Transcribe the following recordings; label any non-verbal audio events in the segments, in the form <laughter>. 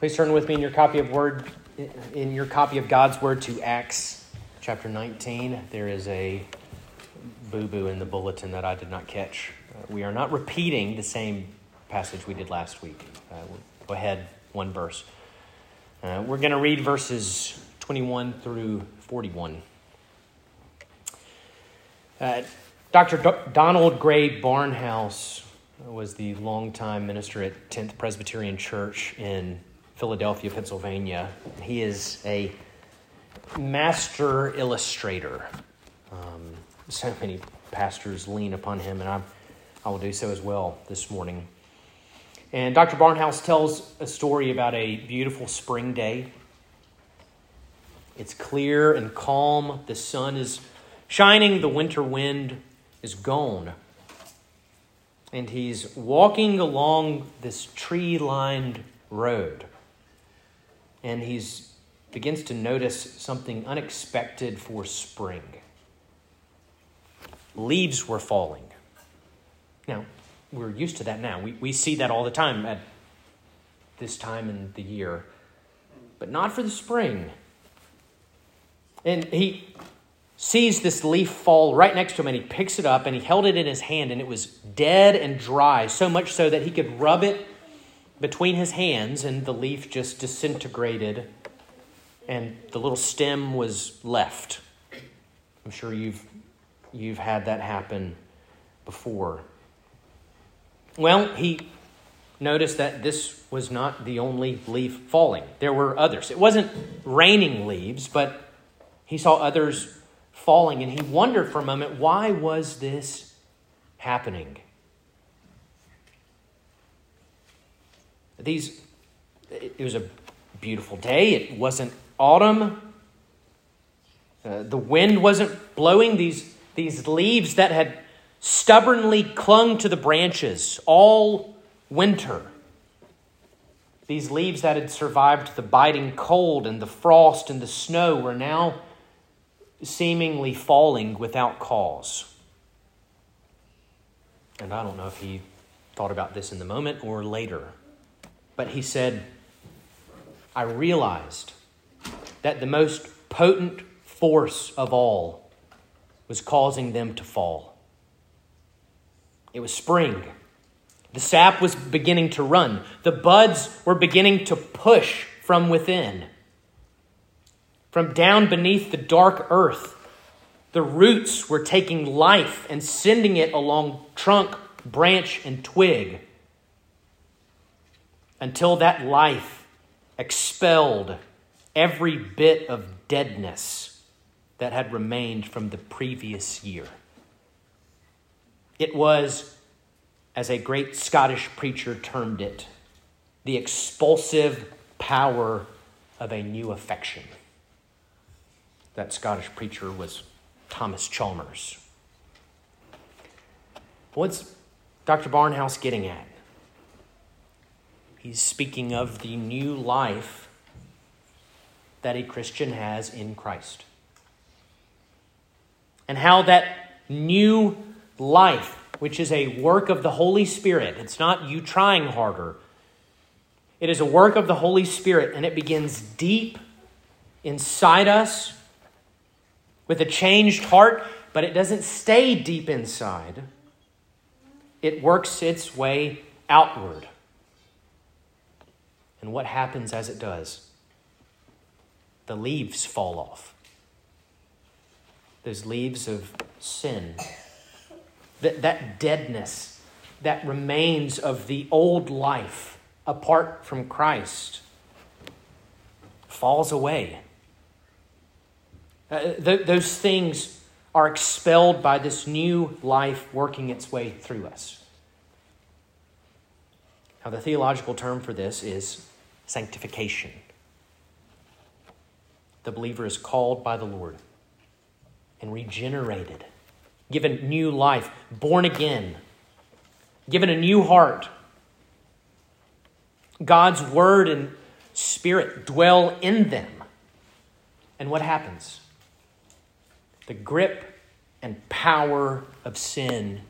Please turn with me in your copy of word in your copy of God's word to Acts chapter 19. There is a boo-boo in the bulletin that I did not catch. Uh, we are not repeating the same passage we did last week. Uh, we'll go ahead one verse. Uh, we're going to read verses 21 through 41. Uh, Dr. D- Donald Grey Barnhouse was the longtime minister at 10th Presbyterian Church in Philadelphia, Pennsylvania. He is a master illustrator. Um, so many pastors lean upon him, and I'm, I will do so as well this morning. And Dr. Barnhouse tells a story about a beautiful spring day. It's clear and calm. The sun is shining, the winter wind is gone. And he's walking along this tree lined road and he begins to notice something unexpected for spring. Leaves were falling. Now, we're used to that now. We, we see that all the time at this time in the year, but not for the spring. And he sees this leaf fall right next to him and he picks it up and he held it in his hand and it was dead and dry, so much so that he could rub it between his hands, and the leaf just disintegrated, and the little stem was left. I'm sure you've, you've had that happen before. Well, he noticed that this was not the only leaf falling. There were others. It wasn't raining leaves, but he saw others falling, and he wondered for a moment why was this happening? These, it was a beautiful day. It wasn't autumn. Uh, the wind wasn't blowing. These, these leaves that had stubbornly clung to the branches all winter. These leaves that had survived the biting cold and the frost and the snow were now seemingly falling without cause. And I don't know if he thought about this in the moment or later. But he said, I realized that the most potent force of all was causing them to fall. It was spring. The sap was beginning to run. The buds were beginning to push from within. From down beneath the dark earth, the roots were taking life and sending it along trunk, branch, and twig until that life expelled every bit of deadness that had remained from the previous year. It was, as a great Scottish preacher termed it, the expulsive power of a new affection. That Scottish preacher was Thomas Chalmers. What's Dr. Barnhouse getting at? He's speaking of the new life that a Christian has in Christ. And how that new life, which is a work of the Holy Spirit, it's not you trying harder, it is a work of the Holy Spirit, and it begins deep inside us with a changed heart, but it doesn't stay deep inside. It works its way outward. And what happens as it does? The leaves fall off. Those leaves of sin, that, that deadness that remains of the old life apart from Christ falls away. Uh, th- those things are expelled by this new life working its way through us. Now, the theological term for this is sanctification. The believer is called by the Lord and regenerated, given new life, born again, given a new heart. God's word and spirit dwell in them. And what happens? The grip and power of sin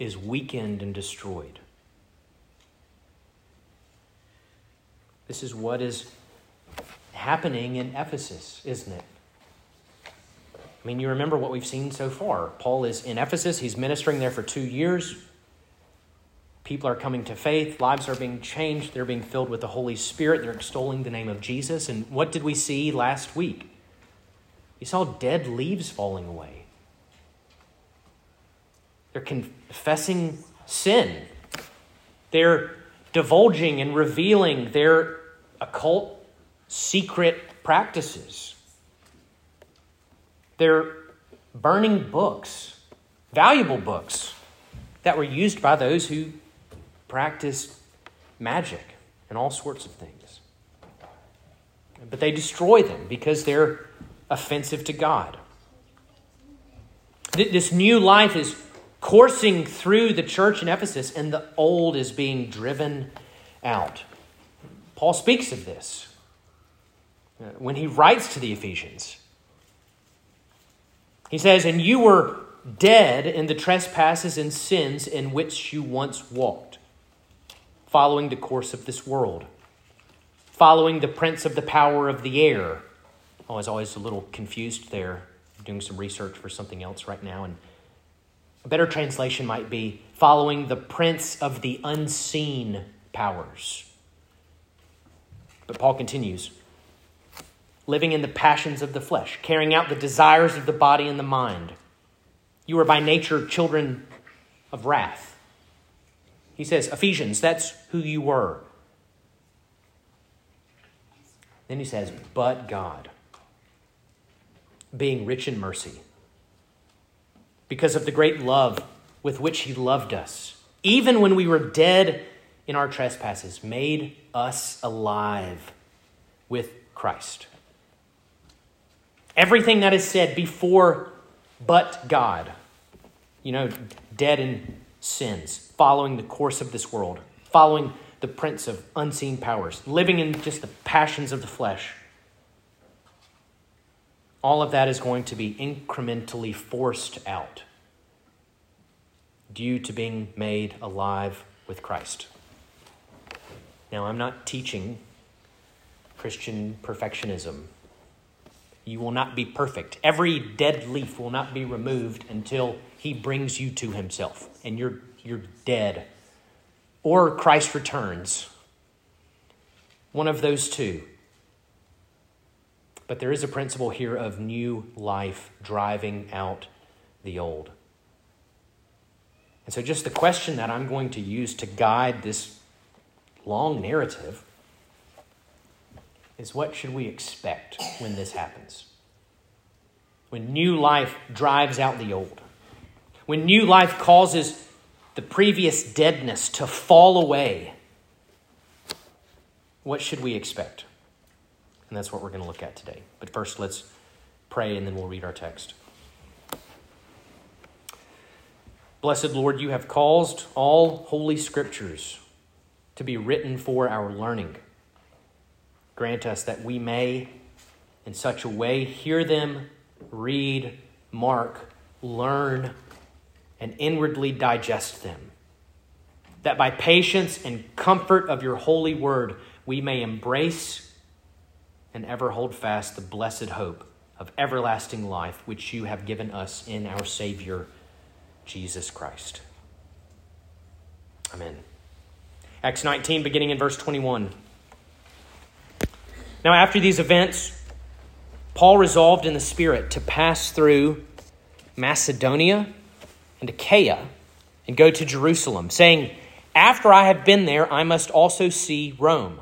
is weakened and destroyed. This is what is happening in Ephesus, isn't it? I mean, you remember what we've seen so far. Paul is in Ephesus, he's ministering there for two years. People are coming to faith, lives are being changed, they're being filled with the Holy Spirit, they're extolling the name of Jesus. And what did we see last week? We saw dead leaves falling away. They're confessing sin. They're divulging and revealing their occult secret practices. They're burning books, valuable books that were used by those who practiced magic and all sorts of things. But they destroy them because they're offensive to God. This new life is coursing through the church in Ephesus, and the old is being driven out. Paul speaks of this uh, when he writes to the Ephesians. He says, And you were dead in the trespasses and sins in which you once walked, following the course of this world, following the prince of the power of the air. I was always a little confused there, doing some research for something else right now. And a better translation might be following the prince of the unseen powers. But Paul continues living in the passions of the flesh, carrying out the desires of the body and the mind. You are by nature children of wrath. He says, Ephesians, that's who you were. Then he says, but God, being rich in mercy, because of the great love with which he loved us, even when we were dead in our trespasses, made us alive with Christ. Everything that is said before but God, you know, dead in sins, following the course of this world, following the prince of unseen powers, living in just the passions of the flesh. All of that is going to be incrementally forced out due to being made alive with Christ. Now, I'm not teaching Christian perfectionism. You will not be perfect. Every dead leaf will not be removed until he brings you to himself and you're, you're dead. Or Christ returns. One of those two. But there is a principle here of new life driving out the old. And so, just the question that I'm going to use to guide this long narrative is what should we expect when this happens? When new life drives out the old, when new life causes the previous deadness to fall away, what should we expect? And that's what we're going to look at today. But first, let's pray and then we'll read our text. Blessed Lord, you have caused all holy scriptures to be written for our learning. Grant us that we may, in such a way, hear them, read, mark, learn, and inwardly digest them. That by patience and comfort of your holy word, we may embrace and ever hold fast the blessed hope of everlasting life, which you have given us in our Savior, Jesus Christ. Amen. Acts 19, beginning in verse 21. Now, after these events, Paul resolved in the Spirit to pass through Macedonia and Achaia and go to Jerusalem, saying, After I have been there, I must also see Rome.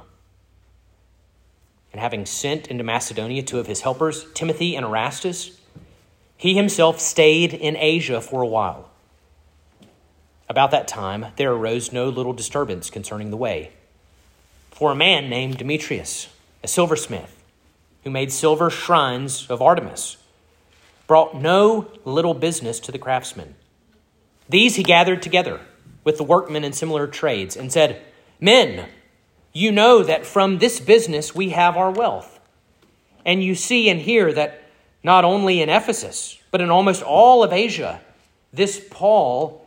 And having sent into Macedonia two of his helpers, Timothy and Erastus, he himself stayed in Asia for a while. About that time, there arose no little disturbance concerning the way. For a man named Demetrius, a silversmith, who made silver shrines of Artemis, brought no little business to the craftsmen. These he gathered together with the workmen in similar trades and said, Men, you know that from this business we have our wealth. And you see and hear that not only in Ephesus, but in almost all of Asia, this Paul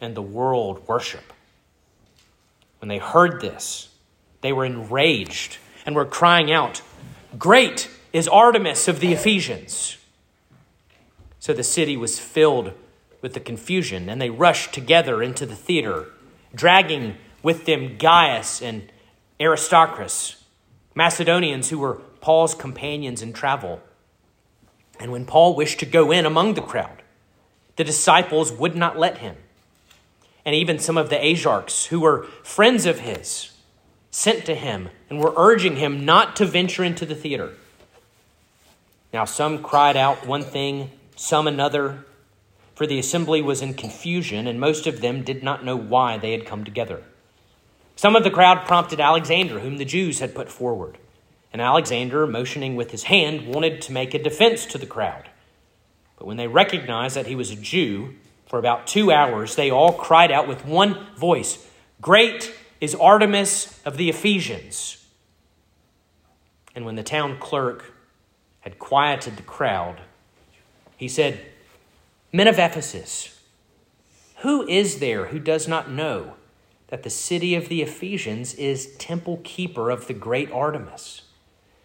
and the world worship. When they heard this, they were enraged and were crying out, Great is Artemis of the Ephesians. So the city was filled with the confusion, and they rushed together into the theater, dragging with them Gaius and Aristarchus, Macedonians who were Paul's companions in travel. And when Paul wished to go in among the crowd, the disciples would not let him. And even some of the Asiarchs, who were friends of his, sent to him and were urging him not to venture into the theater. Now, some cried out one thing, some another, for the assembly was in confusion, and most of them did not know why they had come together. Some of the crowd prompted Alexander, whom the Jews had put forward. And Alexander, motioning with his hand, wanted to make a defense to the crowd. But when they recognized that he was a Jew, for about two hours they all cried out with one voice Great is Artemis of the Ephesians. And when the town clerk had quieted the crowd, he said, Men of Ephesus, who is there who does not know? that the city of the Ephesians is temple keeper of the great Artemis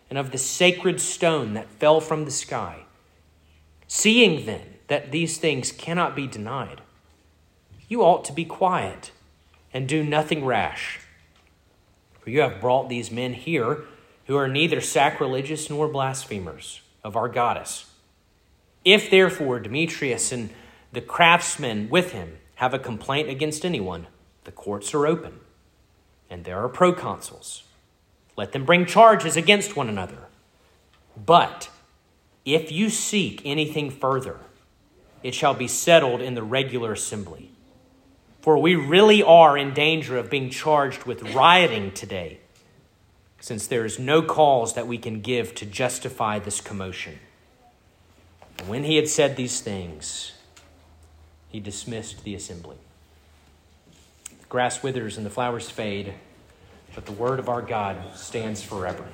and of the sacred stone that fell from the sky. Seeing then that these things cannot be denied, you ought to be quiet and do nothing rash. For you have brought these men here who are neither sacrilegious nor blasphemers of our goddess. If therefore Demetrius and the craftsmen with him have a complaint against anyone, the courts are open, and there are proconsuls. Let them bring charges against one another. But if you seek anything further, it shall be settled in the regular assembly. For we really are in danger of being charged with rioting today, since there is no cause that we can give to justify this commotion. When he had said these things, he dismissed the assembly grass withers and the flowers fade, but the word of our God stands forever.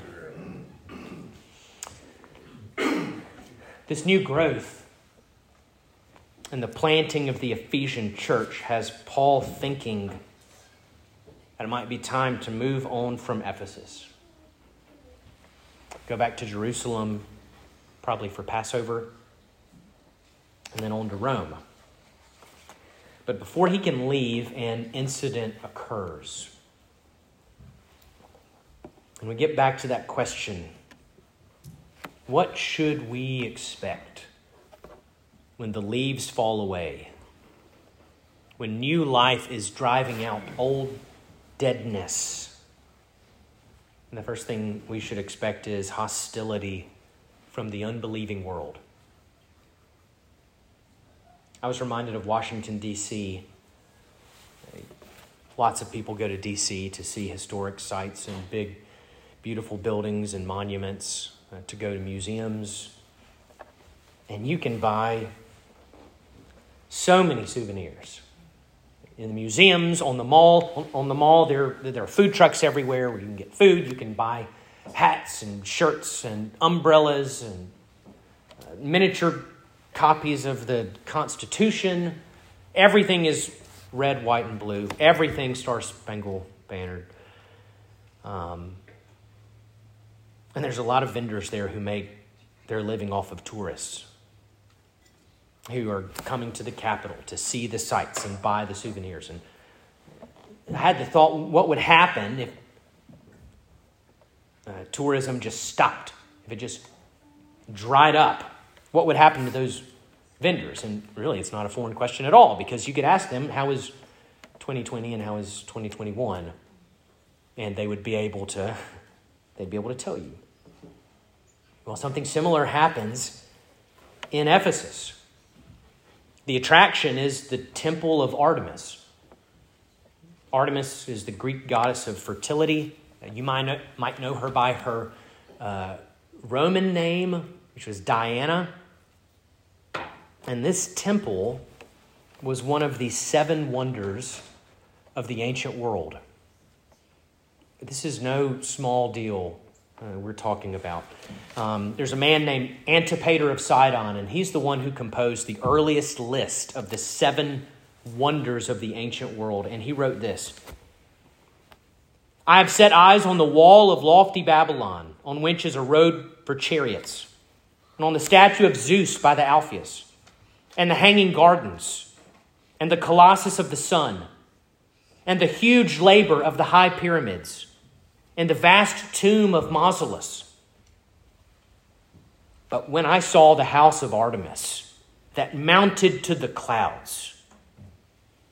<clears throat> This new growth and the planting of the Ephesian church has Paul thinking that it might be time to move on from Ephesus. Go back to Jerusalem, probably for Passover, and then on to Rome. But before he can leave, an incident occurs. And we get back to that question what should we expect when the leaves fall away? When new life is driving out old deadness? And the first thing we should expect is hostility from the unbelieving world. I was reminded of Washington, D.C. Lots of people go to D.C. to see historic sites and big, beautiful buildings and monuments, uh, to go to museums. And you can buy so many souvenirs. In the museums, on the mall, on the mall, there, there are food trucks everywhere where you can get food. You can buy hats and shirts and umbrellas and uh, miniature copies of the Constitution. Everything is red, white, and blue. Everything Star Spangled Bannered. Um, and there's a lot of vendors there who make their living off of tourists who are coming to the capital to see the sights and buy the souvenirs. And I had the thought what would happen if uh, tourism just stopped, if it just dried up what would happen to those vendors? And really, it's not a foreign question at all because you could ask them, how is 2020 and how is 2021? And they would be able to, they'd be able to tell you. Well, something similar happens in Ephesus. The attraction is the temple of Artemis. Artemis is the Greek goddess of fertility You might know, might know her by her uh, Roman name, which was Diana. And this temple was one of the seven wonders of the ancient world. This is no small deal uh, we're talking about. Um, there's a man named Antipater of Sidon, and he's the one who composed the earliest list of the seven wonders of the ancient world. And he wrote this I have set eyes on the wall of lofty Babylon, on which is a road for chariots, and on the statue of Zeus by the Alpheus, and the hanging gardens, and the colossus of the sun, and the huge labor of the high pyramids, and the vast tomb of Mausolus. But when I saw the house of Artemis that mounted to the clouds,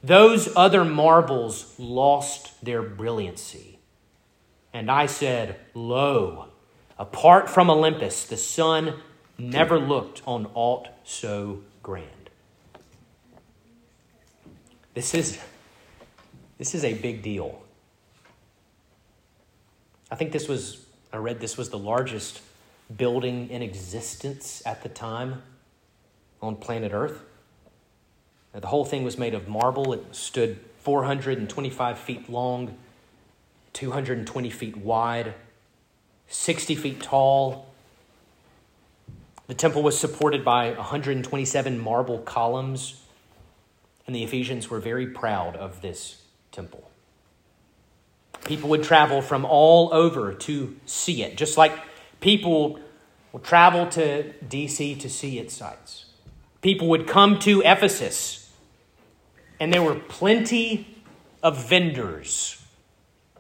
those other marbles lost their brilliancy and I said, Lo, apart from Olympus, the sun never looked on aught so grand. This is, this is a big deal. I think this was, I read this was the largest building in existence at the time on planet Earth. The whole thing was made of marble. It stood 425 feet long, 220 feet wide, 60 feet tall. The temple was supported by 127 marble columns, and the Ephesians were very proud of this temple. People would travel from all over to see it, just like people will travel to DC to see its sites. People would come to Ephesus, and there were plenty of vendors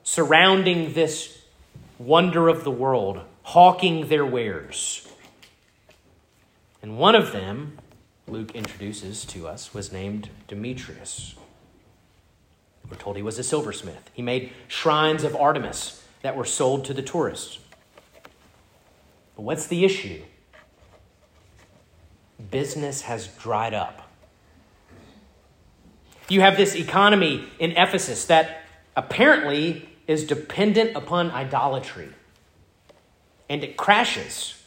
surrounding this wonder of the world, hawking their wares. And one of them, Luke introduces to us, was named Demetrius. We're told he was a silversmith. He made shrines of Artemis that were sold to the tourists. But what's the issue? Business has dried up. You have this economy in Ephesus that apparently is dependent upon idolatry. And it crashes.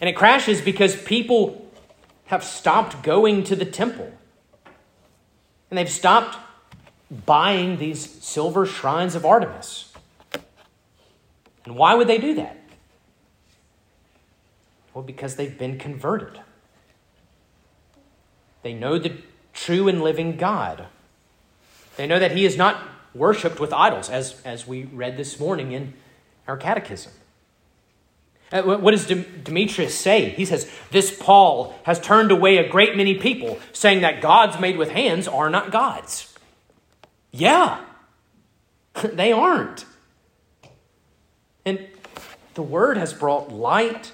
And it crashes because people have stopped going to the temple. And they've stopped buying these silver shrines of Artemis. And why would they do that? Well, because they've been converted. They know the true and living God. They know that He is not worshiped with idols, as, as we read this morning in our catechism. Uh, what does Demetrius say? He says, This Paul has turned away a great many people, saying that gods made with hands are not gods. Yeah, <laughs> they aren't. And the word has brought light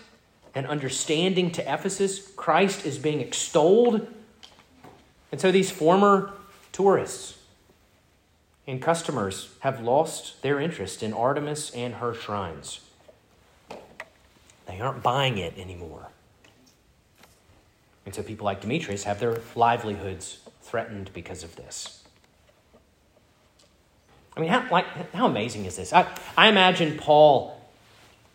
and understanding to Ephesus. Christ is being extolled. And so these former tourists, and customers have lost their interest in Artemis and her shrines. They aren't buying it anymore. And so people like Demetrius have their livelihoods threatened because of this. I mean, how, like, how amazing is this? I, I imagine Paul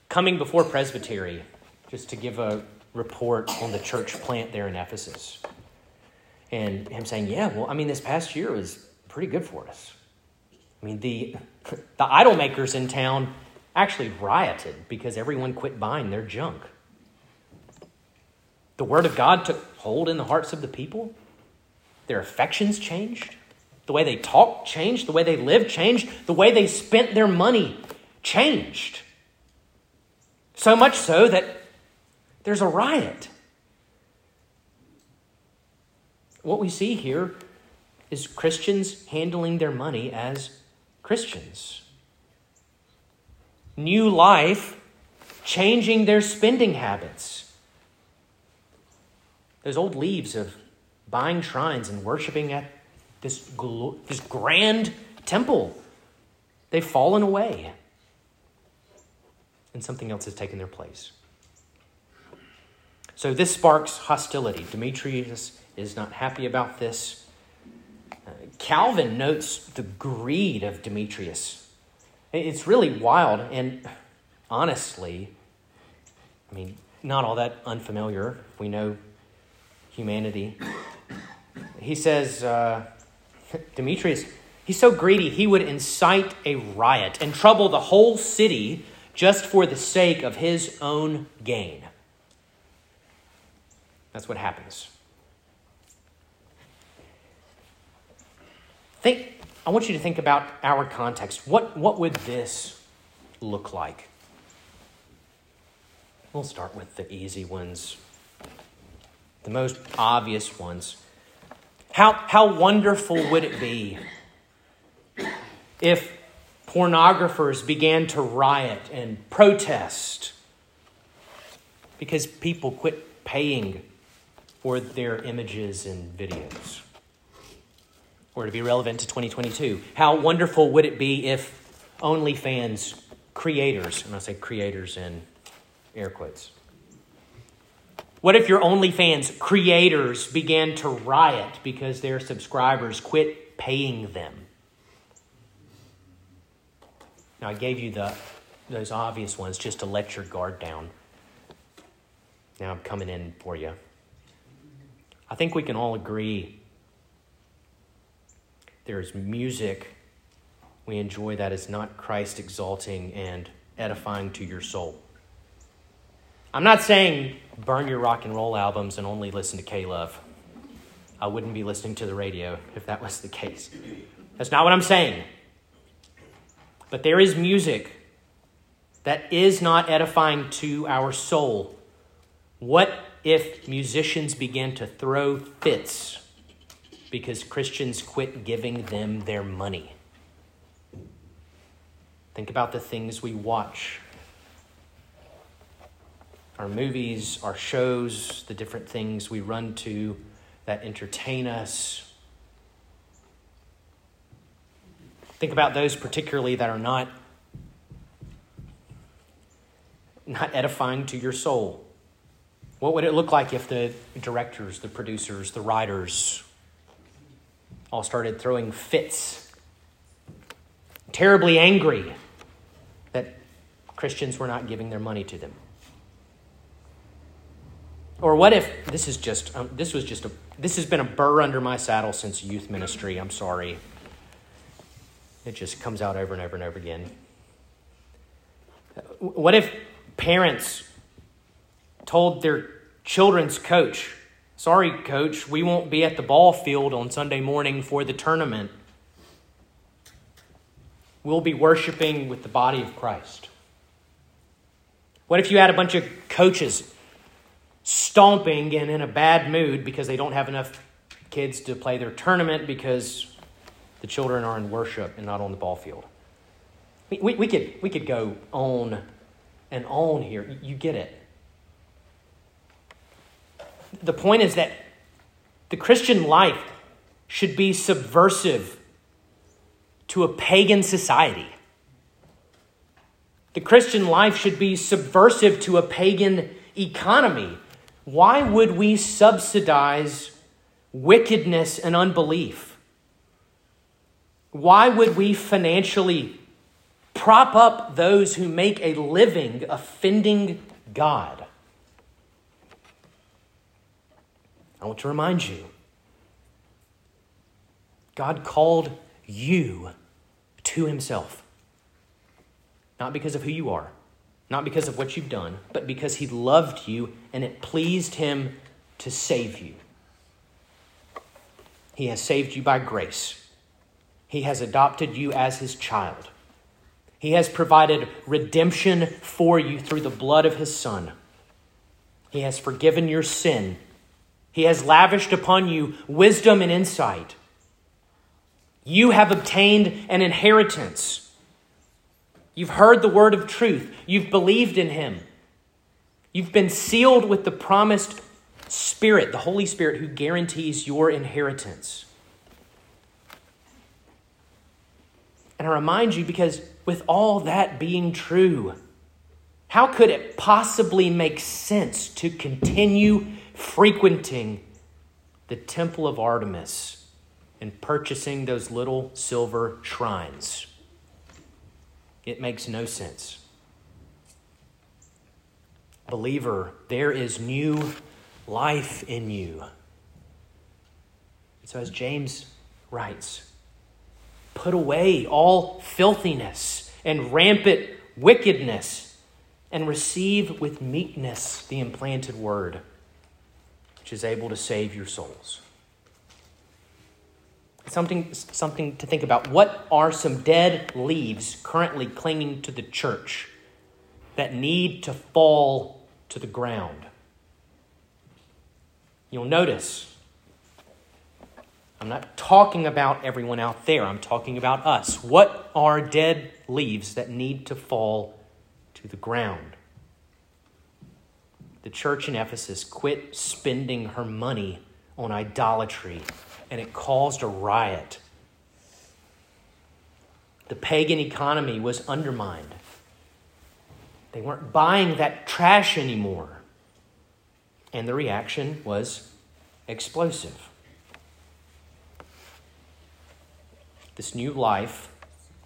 coming before Presbytery just to give a report on the church plant there in Ephesus. And him saying, Yeah, well, I mean, this past year was pretty good for us. I mean, the, <laughs> the idol makers in town actually rioted because everyone quit buying their junk. The Word of God took hold in the hearts of the people. Their affections changed. The way they talked changed. The way they lived changed. The way they spent their money changed. So much so that there's a riot. What we see here is Christians handling their money as Christians. New life, changing their spending habits. Those old leaves of buying shrines and worshiping at this, this grand temple, they've fallen away. And something else has taken their place. So this sparks hostility. Demetrius is not happy about this. Calvin notes the greed of Demetrius. It's really wild, and honestly, I mean, not all that unfamiliar. We know humanity. He says, uh, Demetrius, he's so greedy, he would incite a riot and trouble the whole city just for the sake of his own gain. That's what happens. Think, I want you to think about our context. What, what would this look like? We'll start with the easy ones, the most obvious ones. How, how wonderful would it be if pornographers began to riot and protest because people quit paying for their images and videos? Or to be relevant to 2022, how wonderful would it be if OnlyFans creators, and I say creators in air quotes, what if your OnlyFans creators began to riot because their subscribers quit paying them? Now, I gave you the, those obvious ones just to let your guard down. Now I'm coming in for you. I think we can all agree there's music we enjoy that is not Christ exalting and edifying to your soul. I'm not saying burn your rock and roll albums and only listen to K Love. I wouldn't be listening to the radio if that was the case. That's not what I'm saying. But there is music that is not edifying to our soul. What if musicians began to throw fits because Christians quit giving them their money? Think about the things we watch our movies, our shows, the different things we run to that entertain us. Think about those particularly that are not, not edifying to your soul. What would it look like if the directors, the producers, the writers all started throwing fits, terribly angry that Christians were not giving their money to them? Or what if this is just um, this was just a this has been a burr under my saddle since youth ministry. I'm sorry. It just comes out over and over and over again. What if parents told their children's coach, "Sorry, coach, we won't be at the ball field on Sunday morning for the tournament. We'll be worshiping with the body of Christ." What if you had a bunch of coaches stomping and in a bad mood because they don't have enough kids to play their tournament because the children are in worship and not on the ball field. We, we, we, could, we could go on and on here. You get it. The point is that the Christian life should be subversive to a pagan society. The Christian life should be subversive to a pagan economy. Why would we subsidize wickedness and unbelief? Why would we financially prop up those who make a living offending God? I want to remind you God called you to Himself, not because of who you are, not because of what you've done, but because He loved you and it pleased Him to save you. He has saved you by grace. He has adopted you as His child. He has provided redemption for you through the blood of His Son. He has forgiven your sin. He has lavished upon you wisdom and insight. You have obtained an inheritance You've heard the word of truth. You've believed in him. You've been sealed with the promised Spirit, the Holy Spirit, who guarantees your inheritance. And I remind you because, with all that being true, how could it possibly make sense to continue frequenting the temple of Artemis and purchasing those little silver shrines? It makes no sense. Believer, there is new life in you. So, as James writes, put away all filthiness and rampant wickedness and receive with meekness the implanted word, which is able to save your souls. Something, something to think about. What are some dead leaves currently clinging to the church that need to fall to the ground? You'll notice I'm not talking about everyone out there. I'm talking about us. What are dead leaves that need to fall to the ground? The church in Ephesus quit spending her money on idolatry, and it caused a riot. The pagan economy was undermined. They weren't buying that trash anymore. And the reaction was explosive. This new life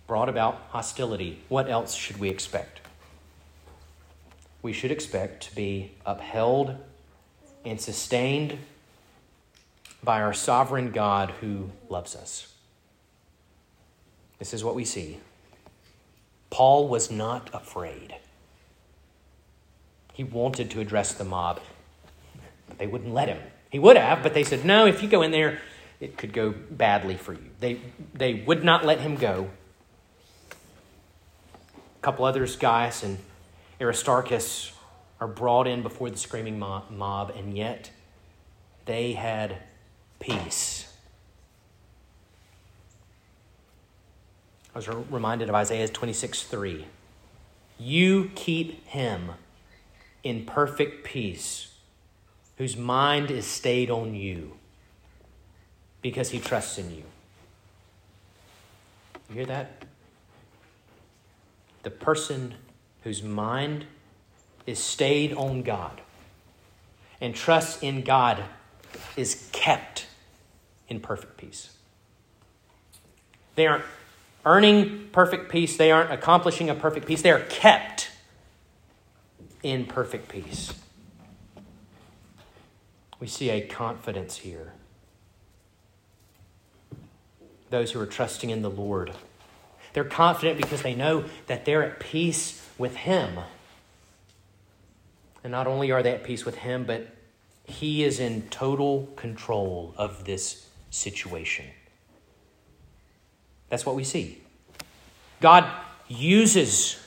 brought about hostility. What else should we expect? We should expect to be upheld and sustained by our sovereign God who loves us. This is what we see. Paul was not afraid. He wanted to address the mob, but they wouldn't let him. He would have, but they said, No, if you go in there, it could go badly for you. They, they would not let him go. A couple others, Gaius and Aristarchus, are brought in before the screaming mob, and yet they had peace. I was reminded of Isaiah 26 3. You keep him in perfect peace, whose mind is stayed on you because he trusts in you. You hear that? The person whose mind is stayed on God and trusts in God is kept in perfect peace. They aren't earning perfect peace, they aren't accomplishing a perfect peace, they are kept in perfect peace. We see a confidence here those who are trusting in the Lord. They're confident because they know that they're at peace with Him. And not only are they at peace with Him, but He is in total control of this situation. That's what we see. God uses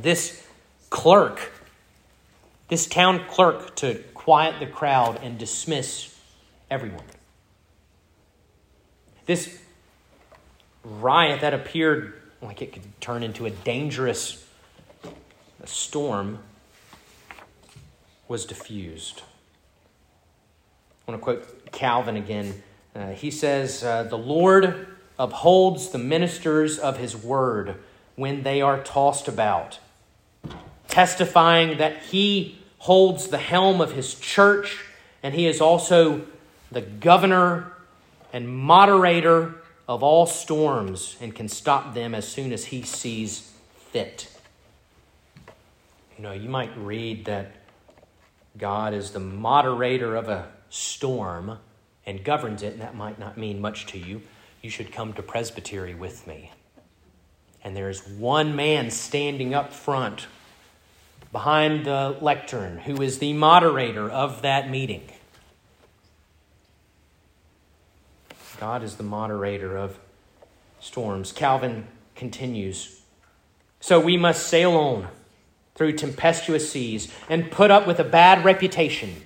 this clerk, this town clerk, to quiet the crowd and dismiss everyone. This riot that appeared like it could turn into a dangerous storm was diffused. I want to quote Calvin again. Uh, he says, uh, The Lord upholds the ministers of his word when they are tossed about, testifying that he holds the helm of his church and he is also the governor and moderator of all storms and can stop them as soon as he sees fit. You know, you might read that God is the moderator of a storm and governs it, and that might not mean much to you. You should come to presbytery with me. And there's one man standing up front behind the lectern who is the moderator of that meeting. God is the moderator of storms. Calvin continues So we must sail on through tempestuous seas and put up with a bad reputation,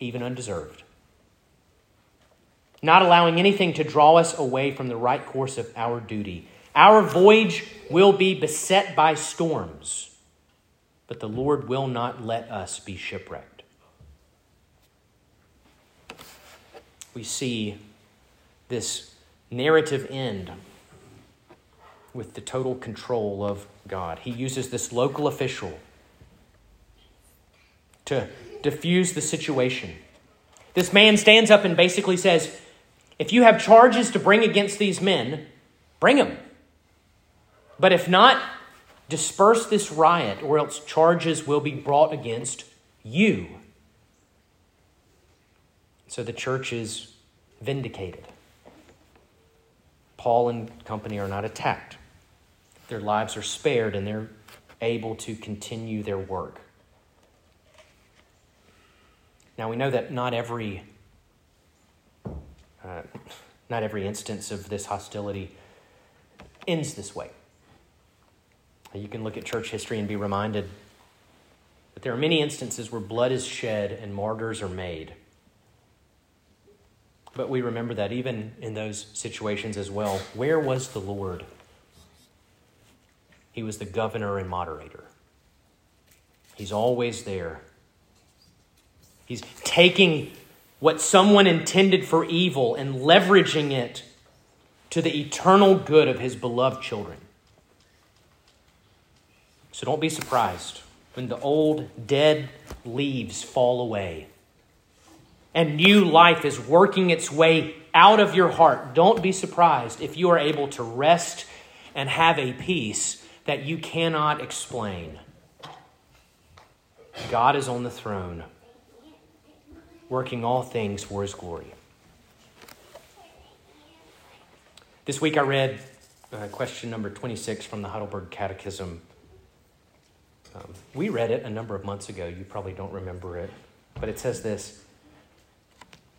even undeserved. Not allowing anything to draw us away from the right course of our duty. Our voyage will be beset by storms, but the Lord will not let us be shipwrecked. We see this narrative end with the total control of God. He uses this local official to diffuse the situation. This man stands up and basically says, If you have charges to bring against these men, bring them. But if not, disperse this riot, or else charges will be brought against you. So the church is vindicated. Paul and company are not attacked. Their lives are spared and they're able to continue their work. Now we know that not every uh, not every instance of this hostility ends this way. You can look at church history and be reminded that there are many instances where blood is shed and martyrs are made. But we remember that even in those situations as well, where was the Lord? He was the governor and moderator. He's always there. He's taking what someone intended for evil and leveraging it to the eternal good of his beloved children. So don't be surprised when the old dead leaves fall away and new life is working its way out of your heart. Don't be surprised if you are able to rest and have a peace that you cannot explain. God is on the throne, working all things for his glory. This week I read uh, question number 26 from the Heidelberg Catechism. Um, we read it a number of months ago. You probably don't remember it. But it says this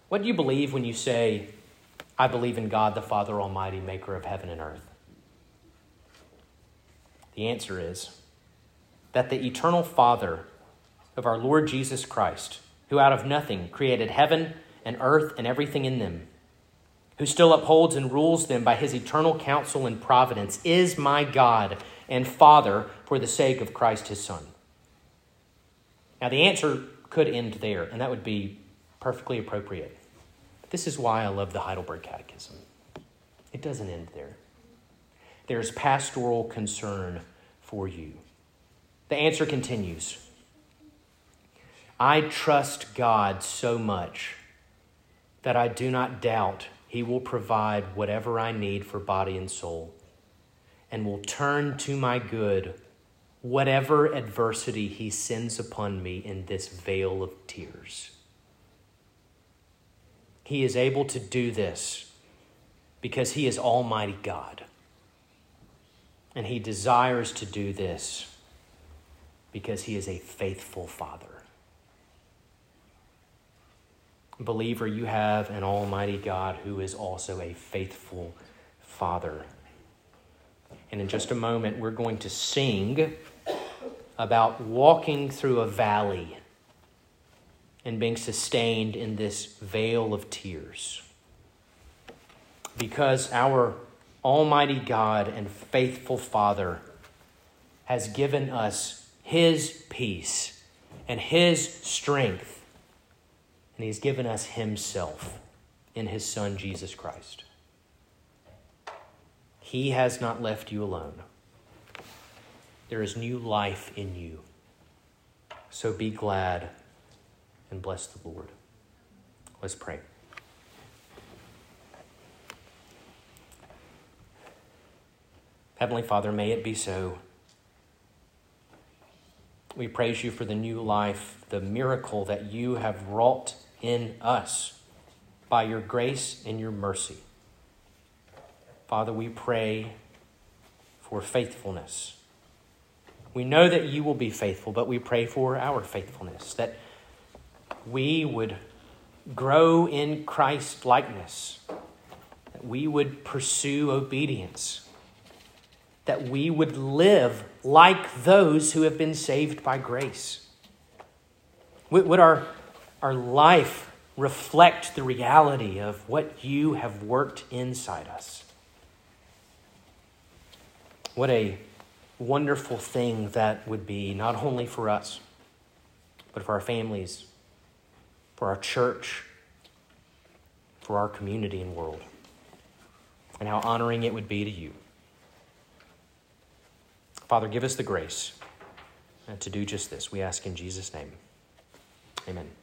What do you believe when you say, I believe in God the Father Almighty, maker of heaven and earth? The answer is that the eternal Father of our Lord Jesus Christ, who out of nothing created heaven and earth and everything in them, who still upholds and rules them by his eternal counsel and providence, is my God and Father for the sake of Christ his Son. Now, the answer could end there, and that would be perfectly appropriate. This is why I love the Heidelberg Catechism. It doesn't end there. There's pastoral concern for you. The answer continues I trust God so much that I do not doubt He will provide whatever I need for body and soul and will turn to my good whatever adversity He sends upon me in this vale of tears. He is able to do this because He is Almighty God. And He desires to do this because He is a faithful Father. Believer, you have an Almighty God who is also a faithful Father. And in just a moment, we're going to sing about walking through a valley and being sustained in this vale of tears. Because our Almighty God and faithful Father has given us His peace and His strength, and He's given us Himself in His Son, Jesus Christ. He has not left you alone. There is new life in you. So be glad and bless the Lord. Let's pray. Heavenly Father, may it be so. We praise you for the new life, the miracle that you have wrought in us by your grace and your mercy. Father, we pray for faithfulness. We know that you will be faithful, but we pray for our faithfulness, that we would grow in Christ likeness, that we would pursue obedience that we would live like those who have been saved by grace? Would our, our life reflect the reality of what you have worked inside us? What a wonderful thing that would be, not only for us, but for our families, for our church, for our community and world, and how honoring it would be to you. Father, give us the grace uh, to do just this. We ask in Jesus' name. Amen.